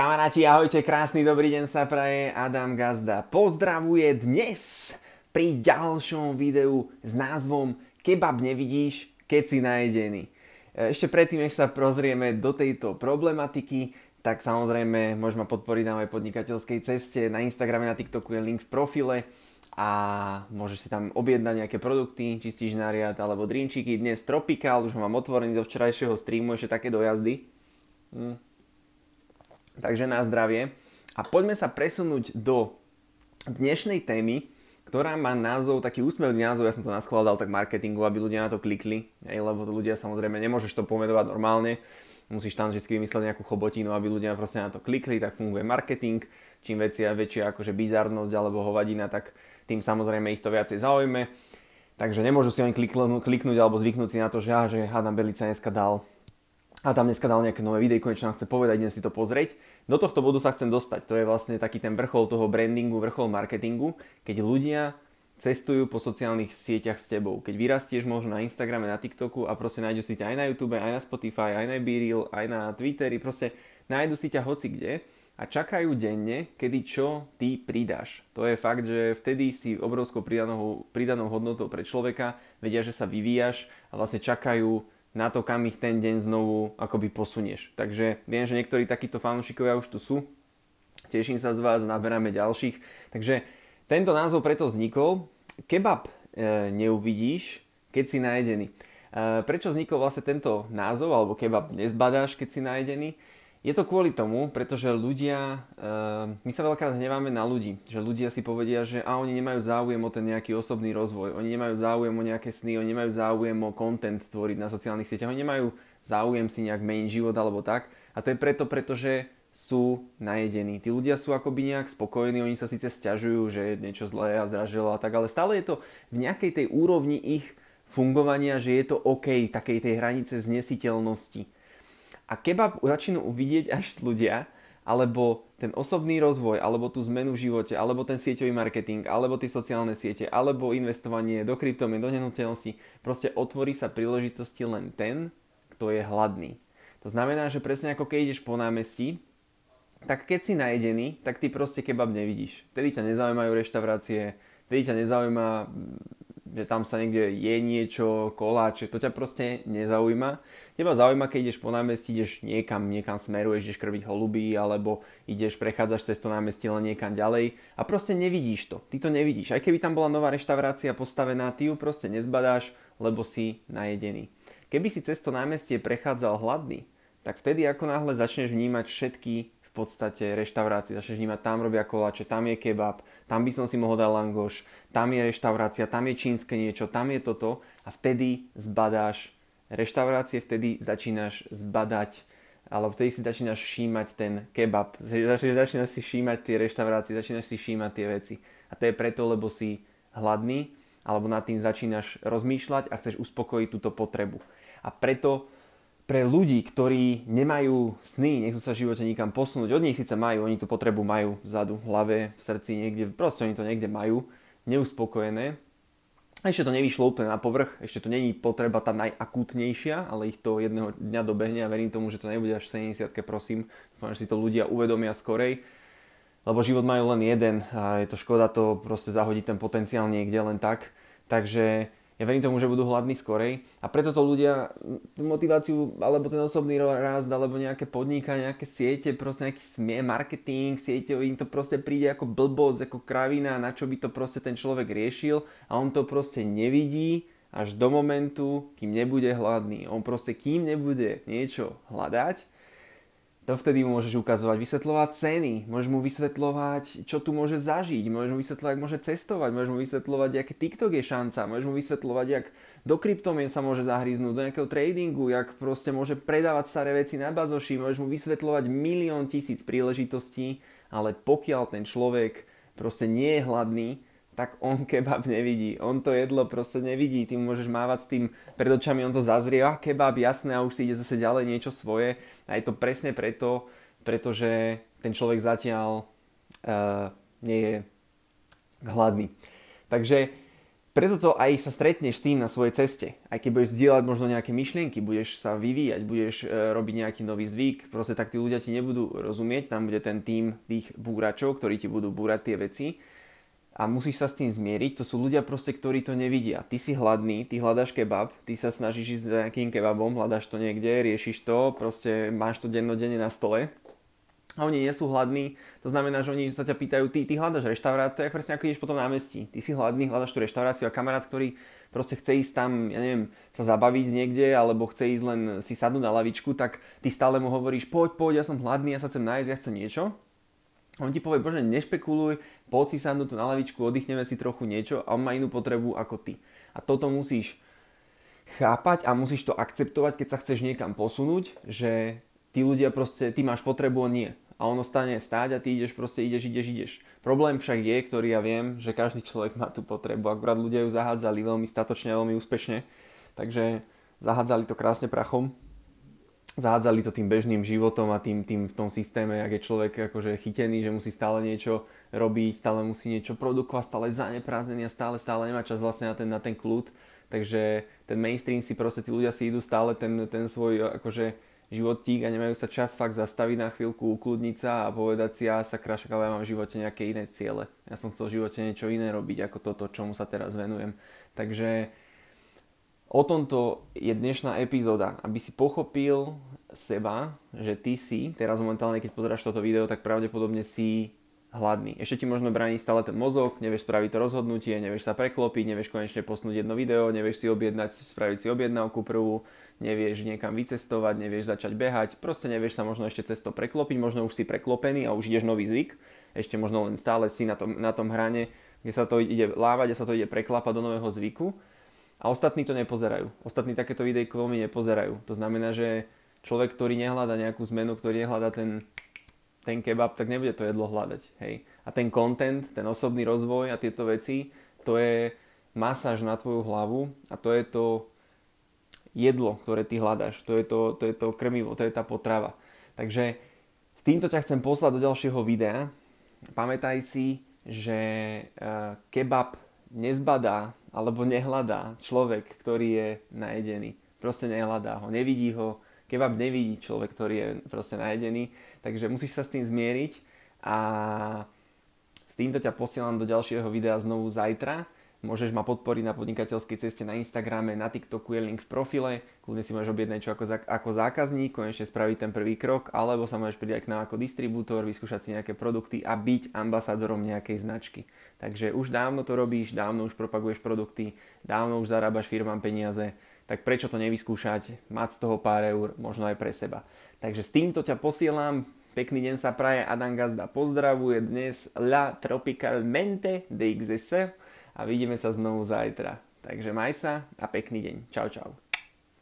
Kamaráti, ahojte, krásny dobrý deň sa praje, Adam Gazda pozdravuje dnes pri ďalšom videu s názvom Kebab nevidíš, keď si najedený. Ešte predtým, než sa prozrieme do tejto problematiky, tak samozrejme môžeme podporiť na mojej podnikateľskej ceste. Na Instagrame, na TikToku je link v profile a môžeš si tam objednať nejaké produkty, či stíž nariad alebo drinčiky. Dnes Tropical, už ho mám otvorený do včerajšieho streamu, ešte také dojazdy. Hm. Takže na zdravie. A poďme sa presunúť do dnešnej témy, ktorá má názov, taký úsmevný názov, ja som to naschvál tak marketingu, aby ľudia na to klikli, hej, lebo to ľudia samozrejme nemôžeš to pomenovať normálne, musíš tam vždy vymyslieť nejakú chobotinu, aby ľudia proste na to klikli, tak funguje marketing, čím väčšia, väčšia akože bizarnosť alebo hovadina, tak tým samozrejme ich to viacej zaujme. Takže nemôžu si oni kliknúť, kliknúť alebo zvyknúť si na to, že, ja, že Adam Belica dneska dal a tam dneska dal nejaké nové videjko, niečo nám chce povedať, idem si to pozrieť. Do tohto bodu sa chcem dostať. To je vlastne taký ten vrchol toho brandingu, vrchol marketingu, keď ľudia cestujú po sociálnych sieťach s tebou. Keď vyrastieš možno na Instagrame, na TikToku a proste nájdu si ťa aj na YouTube, aj na Spotify, aj na BeReal, aj na Twitteri, proste nájdu si ťa hoci kde a čakajú denne, kedy čo ty pridáš. To je fakt, že vtedy si obrovskou pridanou, pridanou hodnotou pre človeka, vedia, že sa vyvíjaš a vlastne čakajú na to, kam ich ten deň znovu akoby posunieš. Takže viem, že niektorí takíto fanúšikovia už tu sú. Teším sa z vás, naberáme ďalších. Takže tento názov preto vznikol. Kebab e, neuvidíš, keď si najedený. E, prečo vznikol vlastne tento názov, alebo kebab nezbadáš, keď si najedený? Je to kvôli tomu, pretože ľudia, uh, my sa veľakrát hneváme na ľudí, že ľudia si povedia, že a oni nemajú záujem o ten nejaký osobný rozvoj, oni nemajú záujem o nejaké sny, oni nemajú záujem o content tvoriť na sociálnych sieťach, oni nemajú záujem si nejak meniť život alebo tak. A to je preto, pretože sú najedení. Tí ľudia sú akoby nejak spokojní, oni sa síce stiažujú, že je niečo zlé a zdražilo a tak, ale stále je to v nejakej tej úrovni ich fungovania, že je to OK, takej tej hranice znesiteľnosti a kebab začnú uvidieť až ľudia, alebo ten osobný rozvoj, alebo tú zmenu v živote, alebo ten sieťový marketing, alebo tie sociálne siete, alebo investovanie do kryptomien, do nehnuteľnosti, proste otvorí sa príležitosti len ten, kto je hladný. To znamená, že presne ako keď ideš po námestí, tak keď si najedený, tak ty proste kebab nevidíš. Vtedy ťa nezaujímajú reštaurácie, vtedy ťa nezaujíma že tam sa niekde je niečo, koláče, to ťa proste nezaujíma. Teba zaujíma, keď ideš po námestí, ideš niekam, niekam smeruješ, ideš krviť holuby, alebo ideš, prechádzaš cez to námestie len niekam ďalej a proste nevidíš to. Ty to nevidíš. Aj keby tam bola nová reštaurácia postavená, ty ju proste nezbadáš, lebo si najedený. Keby si cez to námestie prechádzal hladný, tak vtedy ako náhle začneš vnímať všetky v podstate reštaurácii, začneš vnímať, tam robia koláče, tam je kebab, tam by som si mohol dať langoš, tam je reštaurácia, tam je čínske niečo, tam je toto a vtedy zbadáš reštaurácie, vtedy začínaš zbadať alebo vtedy si začínaš všímať ten kebab, začínaš si všímať tie reštaurácie, začínaš si všímať tie veci. A to je preto, lebo si hladný, alebo nad tým začínaš rozmýšľať a chceš uspokojiť túto potrebu. A preto pre ľudí, ktorí nemajú sny, nechcú sa v živote nikam posunúť, od nich síce majú, oni tú potrebu majú vzadu, v hlave, v srdci, niekde, proste oni to niekde majú, neuspokojené. Ešte to nevyšlo úplne na povrch, ešte to není potreba tá najakútnejšia, ale ich to jedného dňa dobehne a verím tomu, že to nebude až 70 prosím. Dúfam, že si to ľudia uvedomia skorej, lebo život majú len jeden a je to škoda to proste zahodiť ten potenciál niekde len tak. Takže ja verím tomu, že budú hladní skorej a preto to ľudia motiváciu alebo ten osobný rast alebo nejaké podniká, nejaké siete, proste nejaký smie, marketing, sieťový, im to proste príde ako blbosť, ako kravina, na čo by to proste ten človek riešil a on to proste nevidí až do momentu, kým nebude hladný. On proste kým nebude niečo hľadať, to vtedy mu môžeš ukazovať, vysvetľovať ceny, môžeš mu vysvetľovať, čo tu môže zažiť, môžeš mu vysvetľovať, môže cestovať, môžeš mu vysvetľovať, aké TikTok je šanca, môžeš mu vysvetľovať, jak do kryptomien sa môže zahryznúť, do nejakého tradingu, jak proste môže predávať staré veci na bazoši, môžeš mu vysvetľovať milión tisíc príležitostí, ale pokiaľ ten človek proste nie je hladný, tak on kebab nevidí. On to jedlo proste nevidí. Ty môžeš mávať s tým pred očami, on to zazrie, a kebab, jasné, a už si ide zase ďalej niečo svoje. A je to presne preto, pretože ten človek zatiaľ uh, nie je hladný. Takže preto to aj sa stretneš s tým na svojej ceste. Aj keď budeš zdieľať možno nejaké myšlienky, budeš sa vyvíjať, budeš e, robiť nejaký nový zvyk, proste tak tí ľudia ti nebudú rozumieť, tam bude ten tým tých búračov, ktorí ti budú búrať tie veci a musíš sa s tým zmieriť. To sú ľudia proste, ktorí to nevidia. Ty si hladný, ty hľadaš kebab, ty sa snažíš ísť za nejakým kebabom, hľadaš to niekde, riešiš to, proste máš to dennodenne na stole a oni nie sú hladní, to znamená, že oni sa ťa pýtajú, ty, ty hľadaš reštaurát, to je presne ako ideš potom námestí. Ty si hladný, hľadaš tú reštauráciu a kamarát, ktorý proste chce ísť tam, ja neviem, sa zabaviť niekde, alebo chce ísť len si sadnúť na lavičku, tak ty stále mu hovoríš, poď, poď, ja som hladný, ja sa chcem nájsť, ja chcem niečo. On ti povie, bože, nešpekuluj, poď si sadnúť na lavičku, oddychneme si trochu niečo a on má inú potrebu ako ty. A toto musíš chápať a musíš to akceptovať, keď sa chceš niekam posunúť, že tí ľudia proste, ty máš potrebu, on nie. A on ostane stáť a ty ideš proste, ideš, ideš, ideš. Problém však je, ktorý ja viem, že každý človek má tú potrebu. Akurát ľudia ju zahádzali veľmi statočne, veľmi úspešne. Takže zahádzali to krásne prachom. Zahádzali to tým bežným životom a tým, tým v tom systéme, ak je človek akože chytený, že musí stále niečo robiť, stále musí niečo produkovať, stále zaneprázdnený a stále, stále nemá čas vlastne na ten, na ten kľud. Takže ten mainstream si proste, tí ľudia si idú stále ten, ten svoj akože životík a nemajú sa čas fakt zastaviť na chvíľku, ukludniť sa a povedať si, ja sa krášak, ale ja mám v živote nejaké iné ciele. Ja som chcel v živote niečo iné robiť ako toto, čomu sa teraz venujem. Takže o tomto je dnešná epizóda, aby si pochopil seba, že ty si, teraz momentálne keď pozeráš toto video, tak pravdepodobne si hladný. Ešte ti možno bráni stále ten mozog, nevieš spraviť to rozhodnutie, nevieš sa preklopiť, nevieš konečne posnúť jedno video, nevieš si objednať, spraviť si objednávku prvú, nevieš niekam vycestovať, nevieš začať behať, proste nevieš sa možno ešte cesto preklopiť, možno už si preklopený a už ideš nový zvyk, ešte možno len stále si na tom, na tom hrane, kde sa to ide lávať a sa to ide preklapať do nového zvyku a ostatní to nepozerajú. Ostatní takéto videjko veľmi nepozerajú. To znamená, že človek, ktorý nehľada nejakú zmenu, ktorý nehľada ten ten kebab, tak nebude to jedlo hľadať. Hej. A ten content, ten osobný rozvoj a tieto veci, to je masáž na tvoju hlavu a to je to jedlo, ktoré ty hľadáš. To je to, to je to krmivo, to je tá potrava. Takže s týmto ťa chcem poslať do ďalšieho videa. Pamätaj si, že uh, kebab nezbadá alebo nehľadá človek, ktorý je najedený. Proste nehľadá ho, nevidí ho, kebab nevidí človek, ktorý je proste najedený, takže musíš sa s tým zmieriť a s týmto ťa posielam do ďalšieho videa znovu zajtra. Môžeš ma podporiť na podnikateľskej ceste na Instagrame, na TikToku je link v profile, kľudne si môžeš objednať čo ako, ako zákazník, konečne spraviť ten prvý krok, alebo sa môžeš pridať k nám ako distribútor, vyskúšať si nejaké produkty a byť ambasadorom nejakej značky. Takže už dávno to robíš, dávno už propaguješ produkty, dávno už zarábaš firmám peniaze, tak prečo to nevyskúšať, mať z toho pár eur, možno aj pre seba. Takže s týmto ťa posielam, pekný deň sa praje, Adam Gazda pozdravuje dnes La Tropicalmente de XS a vidíme sa znovu zajtra. Takže maj sa a pekný deň. Čau, čau.